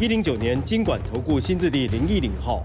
一零九年经管投顾新字第零一零号。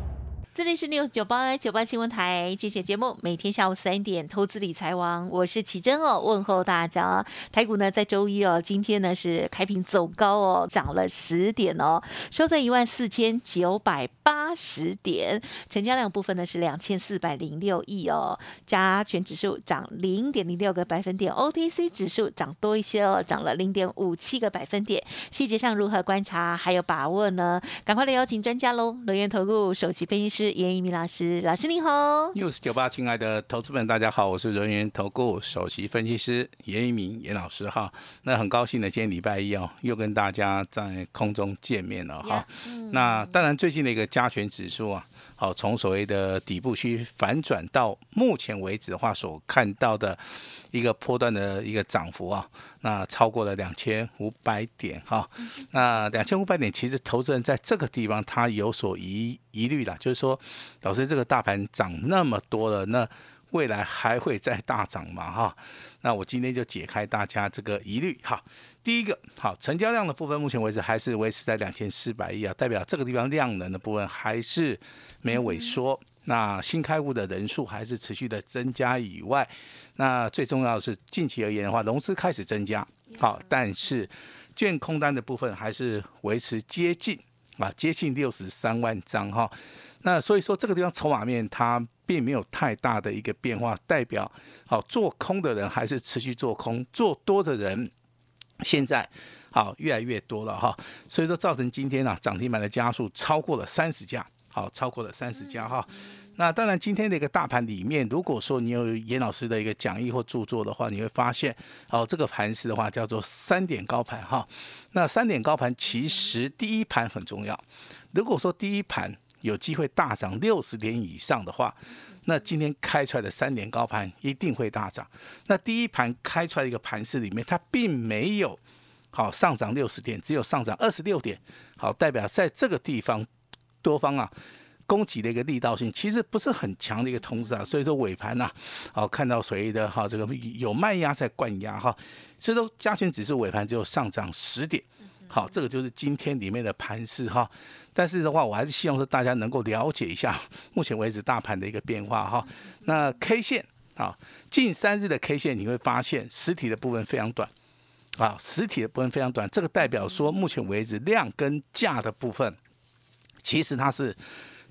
这里是六九八九八新闻台，今天节目每天下午三点，投资理财王，我是奇珍哦，问候大家。台股呢在周一哦，今天呢是开平走高哦，涨了十点哦，收在一万四千九百八十点，成交量部分呢是两千四百零六亿哦，加权指数涨零点零六个百分点，OTC 指数涨多一些哦，涨了零点五七个百分点。细节上如何观察还有把握呢？赶快来邀请专家喽，轮源投顾首席分析师。严一鸣老师，老师您好，news 九八，亲爱的投资们，大家好，我是人员投顾首席分析师严一鸣严老师哈。那很高兴呢，今天礼拜一哦，又跟大家在空中见面了哈。那当然，最近的一个加权指数啊，好，从所谓的底部区反转到目前为止的话，所看到的一个波段的一个涨幅啊，那超过了两千五百点哈。那两千五百点，其实投资人在这个地方他有所疑疑虑了，就是说。老师，这个大盘涨那么多了，那未来还会再大涨吗？哈，那我今天就解开大家这个疑虑。哈，第一个，好，成交量的部分，目前为止还是维持在两千四百亿啊，代表这个地方量能的部分还是没有萎缩。那新开户的人数还是持续的增加以外，那最重要的是近期而言的话，融资开始增加。好，但是券空单的部分还是维持接近啊，接近六十三万张哈。那所以说这个地方筹码面它并没有太大的一个变化，代表好做空的人还是持续做空，做多的人现在好越来越多了哈，所以说造成今天呢涨停板的家数超过了三十家，好超过了三十家哈。那当然今天的一个大盘里面，如果说你有严老师的一个讲义或著作的话，你会发现哦这个盘势的话叫做三点高盘哈。那三点高盘其实第一盘很重要，如果说第一盘。有机会大涨六十点以上的话，那今天开出来的三点高盘一定会大涨。那第一盘开出来的一个盘势里面，它并没有好上涨六十点，只有上涨二十六点，好代表在这个地方多方啊攻击的一个力道性其实不是很强的一个通知啊，所以说尾盘呐，好看到谁的哈这个有卖压在灌压哈，所以说加权指数尾盘只有上涨十点。好，这个就是今天里面的盘势哈。但是的话，我还是希望说大家能够了解一下目前为止大盘的一个变化哈。那 K 线啊，近三日的 K 线你会发现实体的部分非常短啊，实体的部分非常短，这个代表说目前为止量跟价的部分其实它是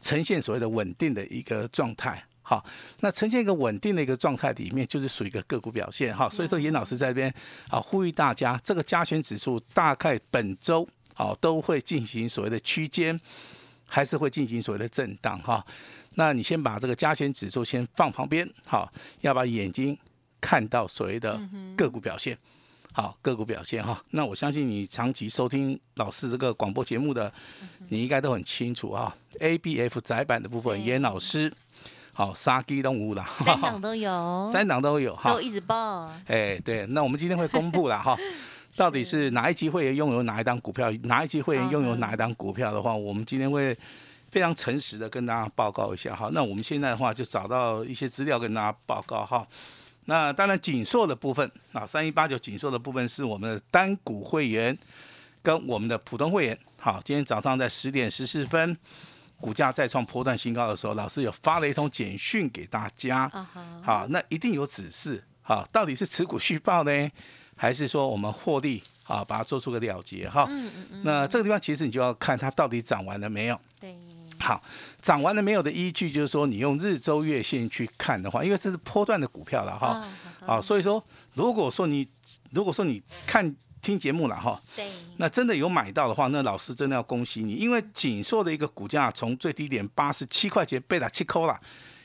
呈现所谓的稳定的一个状态。好，那呈现一个稳定的一个状态里面，就是属于一个个股表现哈。所以说，严老师在这边啊，呼吁大家，这个加权指数大概本周啊都会进行所谓的区间，还是会进行所谓的震荡哈。那你先把这个加权指数先放旁边，好，要把眼睛看到所谓的个股表现，好，个股表现哈。那我相信你长期收听老师这个广播节目的，你应该都很清楚哈。A、B、F 窄板的部分，严老师。好，杀鸡动物啦，三档都有，三档都有，哈，都一直报。哎，对，那我们今天会公布了哈，到底是哪一期会员拥有哪一档股票，哪一期会员拥有哪一档股票的话，我们今天会非常诚实的跟大家报告一下哈。那我们现在的话就找到一些资料跟大家报告哈。那当然紧缩的部分啊，三一八九紧缩的部分是我们的单股会员跟我们的普通会员。好，今天早上在十点十四分。股价再创波段新高的时候，老师有发了一通简讯给大家，好，那一定有指示，好，到底是持股续报呢，还是说我们获利，好，把它做出个了结，哈，那这个地方其实你就要看它到底涨完了没有，对，好，涨完了没有的依据就是说你用日周月线去看的话，因为这是波段的股票了，哈，好，所以说如果说你如果说你看。听节目了哈，对，那真的有买到的话，那老师真的要恭喜你，因为锦硕的一个股价从最低点八十七块钱被它七扣了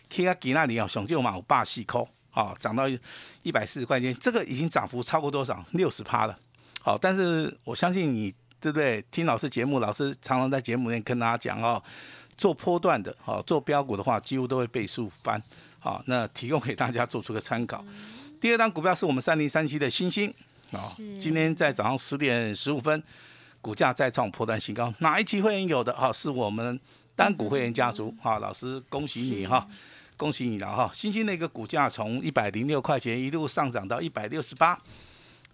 ，K 啊给那里啊，熊就马霸细扣，啊涨到一百四十块钱，这个已经涨幅超过多少？六十趴了，好，但是我相信你对不对？听老师节目，老师常常在节目里面跟大家讲哦，做波段的，哦，做标股的话，几乎都会倍数翻，好，那提供给大家做出个参考。第二张股票是我们三零三七的星星，啊，今天在早上十点十五分，股价再创破断新高，哪一期会员有的？哈，是我们单股会员家族，哈，老师恭喜你哈。恭喜你了哈！星星那个股价从一百零六块钱一路上涨到一百六十八，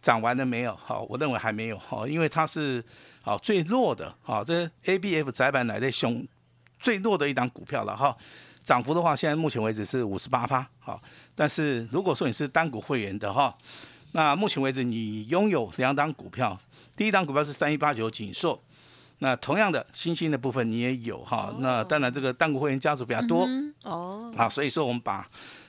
涨完了没有？好，我认为还没有哈，因为它是好最弱的哈，这 A B F 窄板来的熊最弱的一档股票了哈。涨幅的话，现在目前为止是五十八趴好，但是如果说你是单股会员的哈，那目前为止你拥有两档股票，第一档股票是三一八九锦硕。那同样的，新兴的部分你也有哈。那当然，这个单股会员家族比较多哦。啊，所以说我们把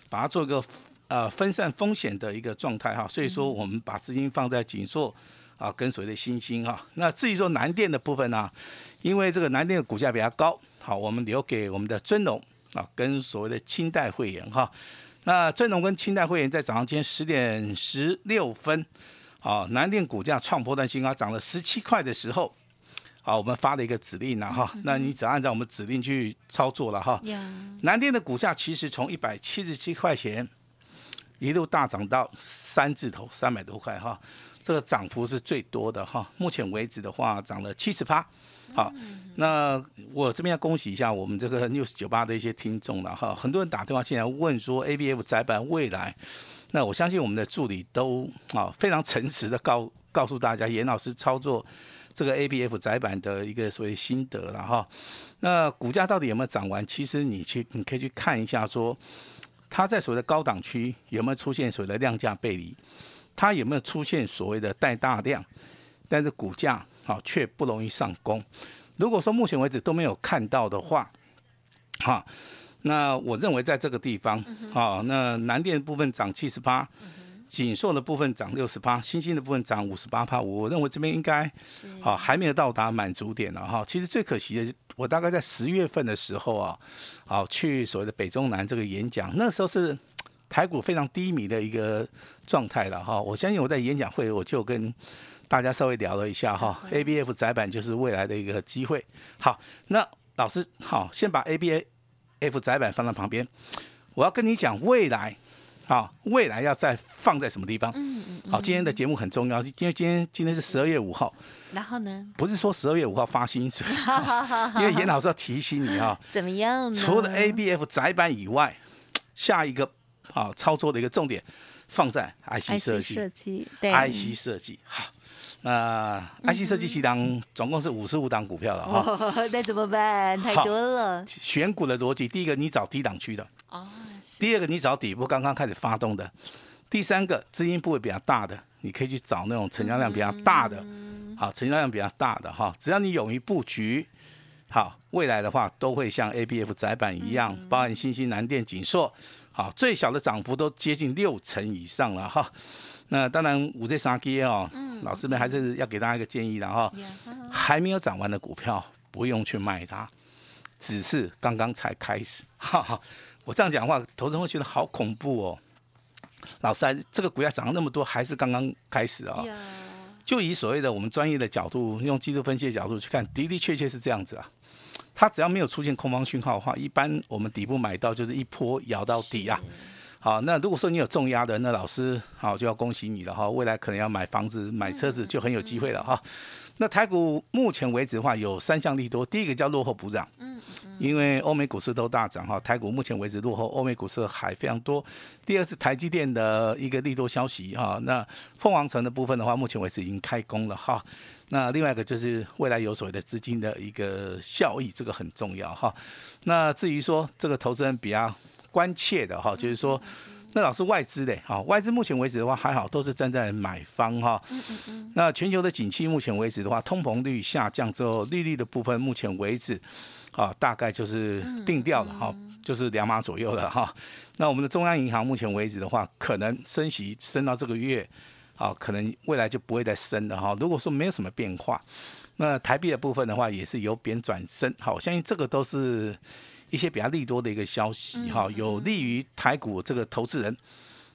把它做一个呃分散风险的一个状态哈。所以说我们把资金放在锦硕啊跟所谓的新兴哈。那至于说南电的部分呢，因为这个南电的股价比较高，好，我们留给我们的尊龙啊跟所谓的清代会员哈。那正龙跟清代会员在早上今天十点十六分，啊，南电股价创波段新高，涨了十七块的时候。啊，我们发了一个指令了哈，那你只要按照我们指令去操作了哈。南电的股价其实从一百七十七块钱一路大涨到三字头三百多块哈，这个涨幅是最多的哈。目前为止的话，涨了七十八。好，那我这边要恭喜一下我们这个 news 九八的一些听众了哈，很多人打电话进来问说 A B F 窄板未来，那我相信我们的助理都啊非常诚实的告告诉大家，严老师操作。这个 A B F 窄板的一个所谓心得了哈，那股价到底有没有涨完？其实你去你可以去看一下，说它在所谓的高档区有没有出现所谓的量价背离，它有没有出现所谓的带大量，但是股价啊却不容易上攻。如果说目前为止都没有看到的话，哈，那我认为在这个地方啊，那南电部分涨七十八。锦硕的部分涨六十八，新兴的部分涨五十八趴，我认为这边应该好还没有到达满足点了哈。其实最可惜的，我大概在十月份的时候啊，好去所谓的北中南这个演讲，那时候是台股非常低迷的一个状态了哈。我相信我在演讲会我就跟大家稍微聊了一下哈，A B F 窄板就是未来的一个机会。好，那老师好，先把 A B F 窄板放在旁边，我要跟你讲未来。好，未来要再放在什么地方？嗯嗯。好，今天的节目很重要，因为今天今天是十二月五号。然后呢？不是说十二月五号发薪水，因为严老师要提醒你哈。怎么样？除了 A B F 窄板以外，下一个啊操作的一个重点放在 IC 设计。设计对。IC 设计好，那 IC 设计七档总共是五十五档股票了哈。那怎么办？太多了。选股的逻辑，第一个你找低档区的。哦。第二个，你找底部刚刚开始发动的；第三个，资金部位比较大的，你可以去找那种成交量比较大的，好，成交量比较大的哈。只要你勇于布局，好，未来的话都会像 A B F 窄板一样，包含新兴南电、锦硕，好，最小的涨幅都接近六成以上了哈。那当然五 G 三 G 哦，老师们还是要给大家一个建议的哈，还没有涨完的股票不用去卖它，只是刚刚才开始，哈哈。我这样讲话，投资人会觉得好恐怖哦。老师，这个股价涨了那么多，还是刚刚开始啊？就以所谓的我们专业的角度，用技术分析的角度去看，的的确确是这样子啊。它只要没有出现空方讯号的话，一般我们底部买到就是一波摇到底啊。好，那如果说你有重压的，那老师好就要恭喜你了哈。未来可能要买房子、买车子就很有机会了哈。那台股目前为止的话，有三项利多，第一个叫落后补涨。因为欧美股市都大涨哈，台股目前为止落后欧美股市还非常多。第二是台积电的一个利多消息哈，那凤凰城的部分的话，目前为止已经开工了哈。那另外一个就是未来有所谓的资金的一个效益，这个很重要哈。那至于说这个投资人比较关切的哈，就是说那老是外资的哈，外资目前为止的话还好，都是站在买方哈。那全球的景气目前为止的话，通膨率下降之后，利率的部分目前为止。啊，大概就是定掉了哈，就是两码左右的哈。那我们的中央银行目前为止的话，可能升息升到这个月，啊，可能未来就不会再升了哈。如果说没有什么变化，那台币的部分的话，也是由贬转升。好，我相信这个都是一些比较利多的一个消息哈，有利于台股这个投资人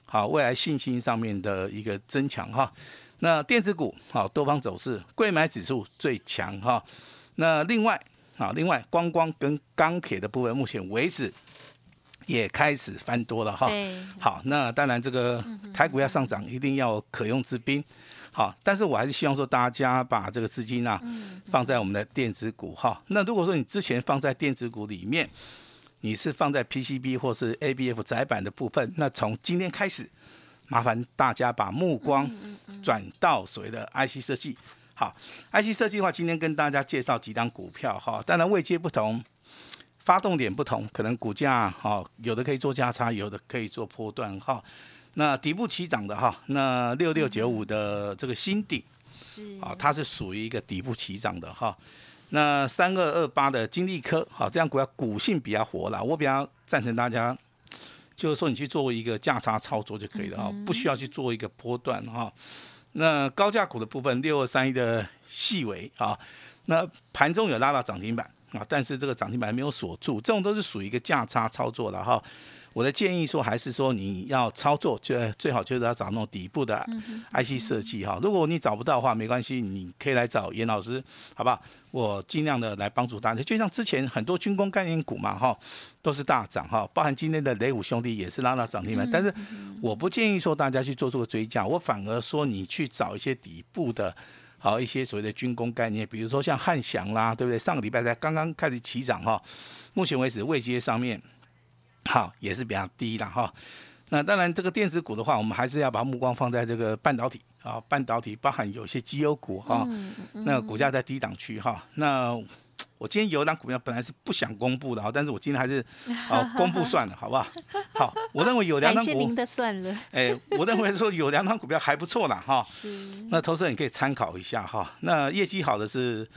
好未来信心上面的一个增强哈。那电子股好多方走势，贵买指数最强哈。那另外啊，另外光光跟钢铁的部分，目前为止也开始翻多了哈。好，那当然这个台股要上涨，一定要可用之兵。好，但是我还是希望说大家把这个资金啊放在我们的电子股哈。那如果说你之前放在电子股里面，你是放在 PCB 或是 ABF 窄板的部分，那从今天开始，麻烦大家把目光转到所谓的 IC 设计。好，IC 设计的话，今天跟大家介绍几张股票哈。当然位阶不同，发动点不同，可能股价哈有的可以做价差，有的可以做波段哈。那底部起涨的哈，那六六九五的这个新底是啊，它是属于一个底部起涨的哈。那三二二八的金利科，哈，这样股票股性比较活了，我比较赞成大家，就是说你去做一个价差操作就可以了啊，不需要去做一个波段哈。那高价股的部分，六二三一的细微啊，那盘中有拉到涨停板啊，但是这个涨停板没有锁住，这种都是属于一个价差操作了哈。我的建议说，还是说你要操作，就最好就是要找那种底部的 IC 设计哈。如果你找不到的话，没关系，你可以来找严老师，好不好？我尽量的来帮助大家。就像之前很多军工概念股嘛，哈，都是大涨哈，包含今天的雷武兄弟也是拉到涨停板。但是我不建议说大家去做这个追加，我反而说你去找一些底部的，好一些所谓的军工概念，比如说像汉翔啦，对不对？上个礼拜才刚刚开始起涨哈，目前为止位阶上面。好，也是比较低的哈。那当然，这个电子股的话，我们还是要把目光放在这个半导体啊，半导体包含有些绩优股哈。那股价在低档区哈。那我今天有一档股票本来是不想公布的哈，但是我今天还是好 公布算了，好不好？好，我认为有两档股。您的算了。哎，我认为说有两档股票还不错啦哈。是。那投资人可以参考一下哈。那业绩好的是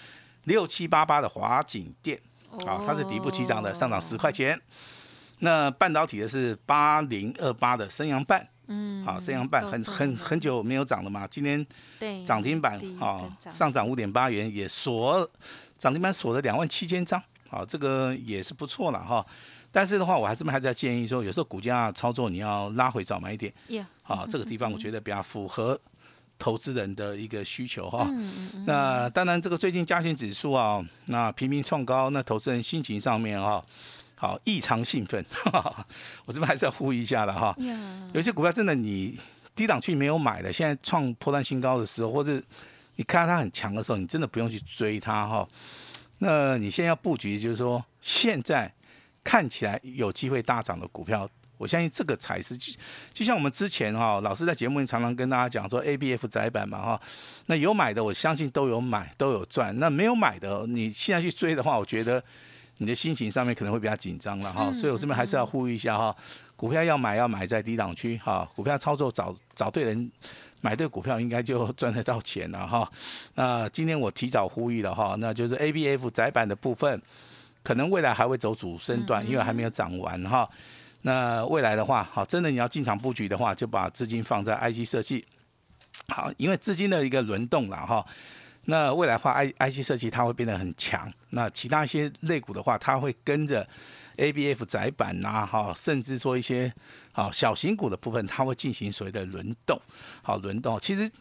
六七八八的华景店啊，它是底部起涨的，上涨十块钱。那半导体的是八零二八的升阳半，嗯，好，升阳半很很很久没有涨了嘛，今天对涨停板啊，上涨五点八元，也锁涨停板锁了两万七千张，好，这个也是不错了哈。但是的话，我还是还在建议说，有时候股价操作你要拉回早买点，好，这个地方我觉得比较符合投资人的一个需求哈。那当然，这个最近加权指数啊，那频频创高，那投资人心情上面哈。好，异常兴奋，我这边还是要呼吁一下的哈。有些股票真的你低档区没有买的，现在创破断新高的时候，或者你看到它很强的时候，你真的不用去追它哈。那你现在要布局，就是说现在看起来有机会大涨的股票，我相信这个才是就像我们之前哈，老师在节目里常常跟大家讲说 A B F 窄板嘛哈。那有买的，我相信都有买都有赚。那没有买的，你现在去追的话，我觉得。你的心情上面可能会比较紧张了哈，所以我这边还是要呼吁一下哈，股票要买要买在低档区哈，股票操作找找对人，买对股票应该就赚得到钱了哈。那今天我提早呼吁了哈，那就是 A B F 窄板的部分，可能未来还会走主升段，因为还没有涨完哈。那未来的话，好，真的你要进场布局的话，就把资金放在 I G 设计，好，因为资金的一个轮动了哈。那未来话，I I C 设计它会变得很强。那其他一些类股的话，它会跟着 A B F 窄板呐，哈，甚至说一些好小型股的部分，它会进行所谓的轮动。好，轮动。其实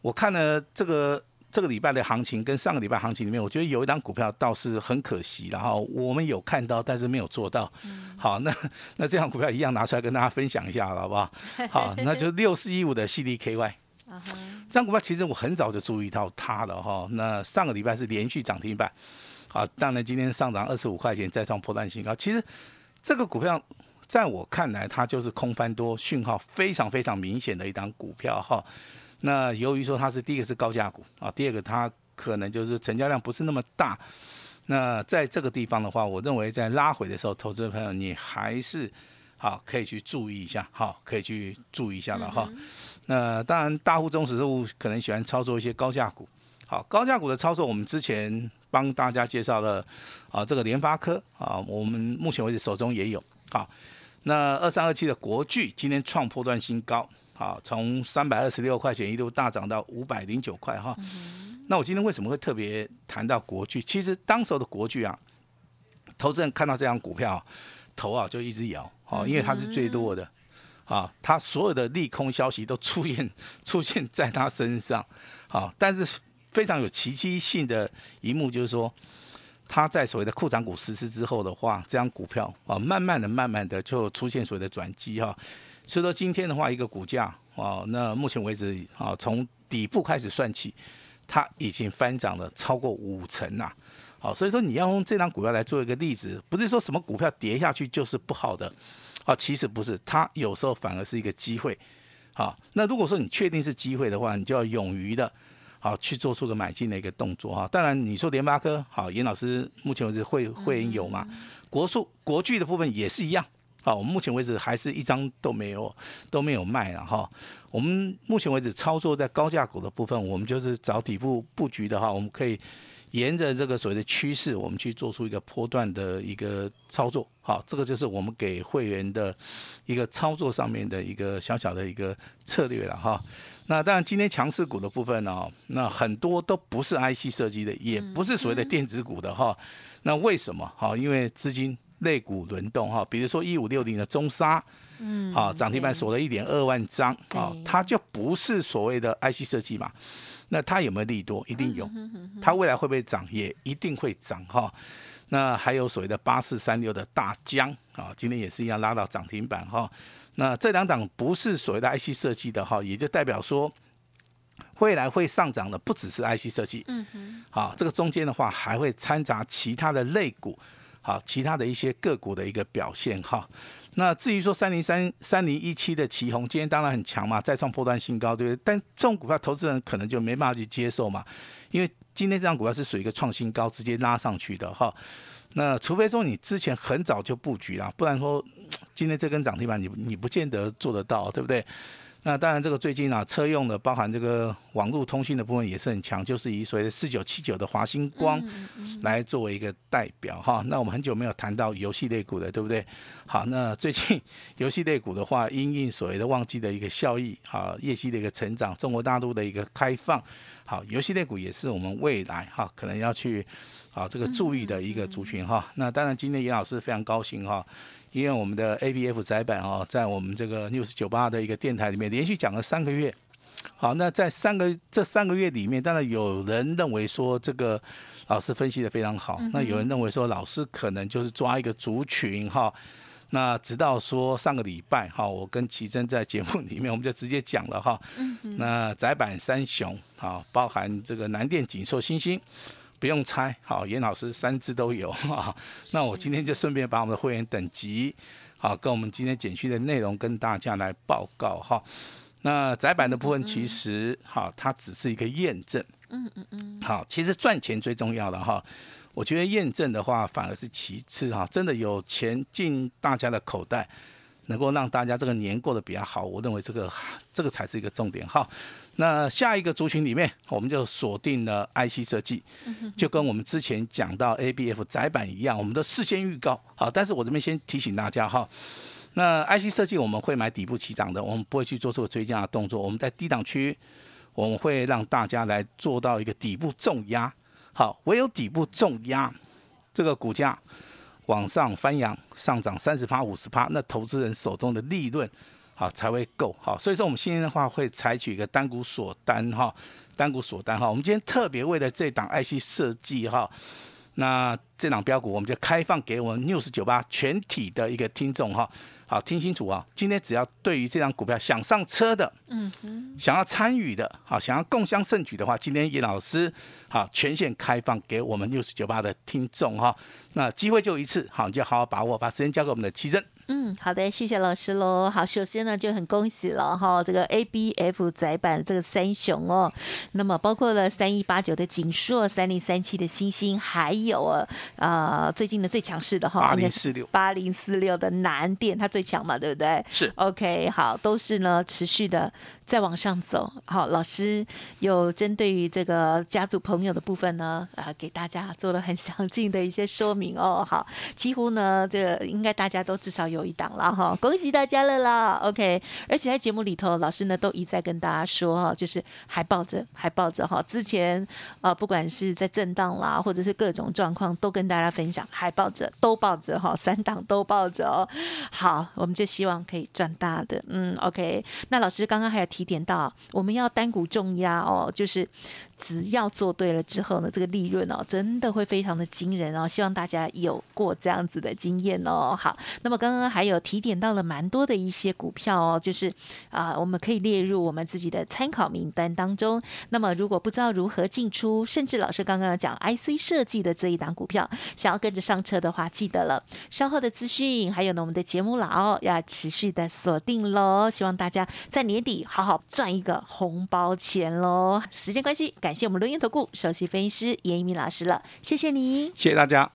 我看了这个这个礼拜的行情跟上个礼拜行情里面，我觉得有一张股票倒是很可惜，然后我们有看到，但是没有做到。好，那 那这张股票一样拿出来跟大家分享一下，好不好？好，那就六四一五的 C D K Y。这张股票其实我很早就注意到它了哈。那上个礼拜是连续涨停板，啊，当然今天上涨二十五块钱，再创破断新高。其实这个股票在我看来，它就是空翻多讯号非常非常明显的一档股票哈。那由于说它是第一个是高价股啊，第二个它可能就是成交量不是那么大。那在这个地方的话，我认为在拉回的时候，投资朋友你还是好可以去注意一下，好可以去注意一下了哈。那当然，大户、中实物可能喜欢操作一些高价股。好，高价股的操作，我们之前帮大家介绍了啊，这个联发科啊，我们目前为止手中也有。好，那二三二七的国巨今天创破断新高，好，从三百二十六块钱一度大涨到五百零九块哈。那我今天为什么会特别谈到国巨？其实当时候的国巨啊，投资人看到这张股票，头啊就一直摇，好，因为它是最多的。啊，它所有的利空消息都出现 出现在它身上，好，但是非常有奇迹性的一幕就是说，它在所谓的库藏股实施之后的话，这张股票啊，慢慢的、慢慢的就出现所谓的转机哈。所以说今天的话，一个股价啊，那目前为止啊，从底部开始算起，它已经翻涨了超过五成呐。好，所以说你要用这张股票来做一个例子，不是说什么股票跌下去就是不好的。啊，其实不是，它有时候反而是一个机会。好，那如果说你确定是机会的话，你就要勇于的，好去做出个买进的一个动作哈。当然，你说联发科，好，严老师目前为止会会员有嘛？国数国巨的部分也是一样。好，我们目前为止还是一张都没有都没有卖了哈。我们目前为止操作在高价股的部分，我们就是找底部布局的哈，我们可以。沿着这个所谓的趋势，我们去做出一个波段的一个操作，好，这个就是我们给会员的一个操作上面的一个小小的一个策略了哈。那当然，今天强势股的部分呢，那很多都不是 IC 设计的，也不是所谓的电子股的哈。那为什么？好，因为资金类股轮动哈。比如说一五六零的中沙，嗯，好，涨停板锁了一点二万张，啊，它就不是所谓的 IC 设计嘛。那它有没有利多？一定有。它未来会不会涨？也一定会涨哈。那还有所谓的八四三六的大疆啊，今天也是一样拉到涨停板哈。那这两档不是所谓的 IC 设计的哈，也就代表说未来会上涨的不只是 IC 设计。嗯哼。好，这个中间的话还会掺杂其他的类股，好，其他的一些个股的一个表现哈。那至于说三零三三零一七的旗红，今天当然很强嘛，再创破断新高，对不对？但这种股票投资人可能就没办法去接受嘛，因为今天这张股票是属于一个创新高，直接拉上去的哈。那除非说你之前很早就布局了，不然说今天这根涨停板你你不见得做得到，对不对？那当然，这个最近啊，车用的包含这个网络通信的部分也是很强，就是以所谓的四九七九的华星光来作为一个代表哈。那我们很久没有谈到游戏类股了，对不对？好，那最近 游戏类股的话，因应所谓的旺季的一个效益，好业绩的一个成长，中国大陆的一个开放，好游戏类股也是我们未来哈可能要去好这个注意的一个族群哈。那当然，今天严老师非常高兴哈。因为我们的 A B F 窄板哦，在我们这个 News 九八的一个电台里面连续讲了三个月。好，那在三个这三个月里面，当然有人认为说这个老师分析的非常好，那有人认为说老师可能就是抓一个族群哈。那直到说上个礼拜哈，我跟奇珍在节目里面，我们就直接讲了哈。那窄板三雄啊，包含这个南电、锦硕、星星。不用猜，好，严老师三只都有 啊。那我今天就顺便把我们的会员等级，好，跟我们今天简讯的内容跟大家来报告哈。那窄板的部分其实，哈，它只是一个验证。嗯嗯嗯。好，其实赚钱最重要的哈。我觉得验证的话反而是其次哈。真的有钱进大家的口袋。能够让大家这个年过得比较好，我认为这个这个才是一个重点哈。那下一个族群里面，我们就锁定了 IC 设计，就跟我们之前讲到 ABF 窄板一样，我们都事先预告好。但是我这边先提醒大家哈，那 IC 设计我们会买底部起涨的，我们不会去做这个追加的动作。我们在低档区，我们会让大家来做到一个底部重压。好，唯有底部重压，这个股价。往上翻扬，上涨三十趴、五十趴，那投资人手中的利润，好才会够好。所以说，我们今天的话会采取一个单股锁单哈，单股锁单哈。我们今天特别为了这档 IC 设计哈，那这档标股我们就开放给我们 News 九八全体的一个听众哈。好，听清楚啊！今天只要对于这张股票想上车的，嗯哼，想要参与的，好，想要共襄盛举的话，今天叶老师好全线开放给我们六十九八的听众哈，那机会就一次，好，你就好好把握，把时间交给我们的奇珍。嗯，好的，谢谢老师喽。好，首先呢就很恭喜了哈，这个 A B F 窄板这个三雄哦，那么包括了三一八九的锦硕、三零三七的星星，还有啊啊最近的最强势的哈八零四六八零四六的南电，它最强嘛，对不对？是 OK，好，都是呢持续的再往上走，好，老师有针对于这个家族朋友的部分呢，啊，给大家做了很详尽的一些说明哦。好，几乎呢，这个应该大家都至少有一档了哈，恭喜大家了啦。OK，而且在节目里头，老师呢都一再跟大家说哈，就是还抱着，还抱着哈。之前啊，不管是在震荡啦，或者是各种状况，都跟大家分享，还抱着，都抱着哈，三档都抱着哦。好，我们就希望可以赚大的。嗯，OK，那老师刚刚还有。提提点到，我们要单股重压哦，就是只要做对了之后呢，这个利润哦，真的会非常的惊人哦。希望大家有过这样子的经验哦。好，那么刚刚还有提点到了蛮多的一些股票哦，就是啊，我们可以列入我们自己的参考名单当中。那么如果不知道如何进出，甚至老师刚刚讲 IC 设计的这一档股票，想要跟着上车的话，记得了稍后的资讯，还有呢我们的节目佬要持续的锁定喽。希望大家在年底好。好赚一个红包钱喽！时间关系，感谢我们录音投顾首席分析师严一鸣老师了，谢谢你，谢谢大家。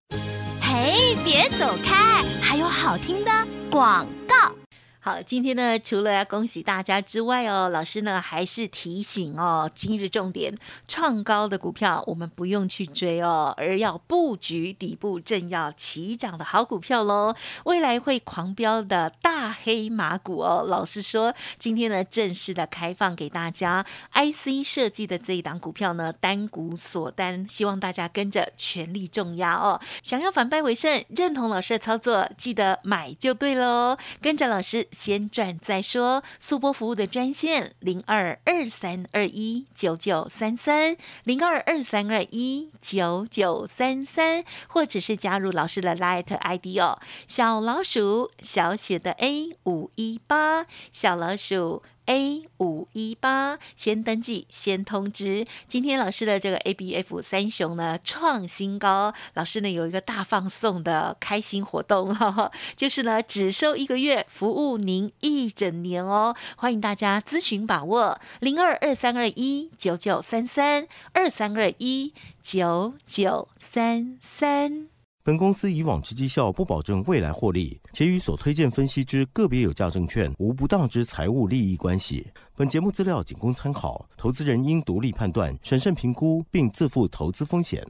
嘿，别走开，还有好听的广告。好，今天呢，除了要恭喜大家之外哦，老师呢还是提醒哦，今日重点创高的股票我们不用去追哦，而要布局底部正要起涨的好股票喽，未来会狂飙的大黑马股哦。老师说，今天呢正式的开放给大家，IC 设计的这一档股票呢单股锁单，希望大家跟着全力重压哦。想要反败为胜，认同老师的操作，记得买就对喽，跟着老师。先赚再说，速播服务的专线零二二三二一九九三三零二二三二一九九三三，或者是加入老师的 Light ID 哦，小老鼠小写的 A 五一八小老鼠。A 五一八，先登记，先通知。今天老师的这个 ABF 三雄呢创新高，老师呢有一个大放送的开心活动，哈哈，就是呢只收一个月，服务您一整年哦。欢迎大家咨询把握零二二三二一九九三三二三二一九九三三。本公司以往之绩效不保证未来获利，且与所推荐分析之个别有价证券无不当之财务利益关系。本节目资料仅供参考，投资人应独立判断、审慎评估，并自负投资风险。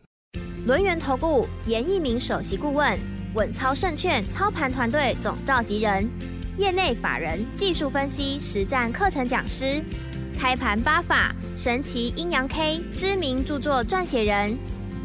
轮源投顾严一鸣首席顾问，稳操胜券操盘团队总召集人，业内法人技术分析实战课程讲师，开盘八法神奇阴阳 K 知名著作撰写人。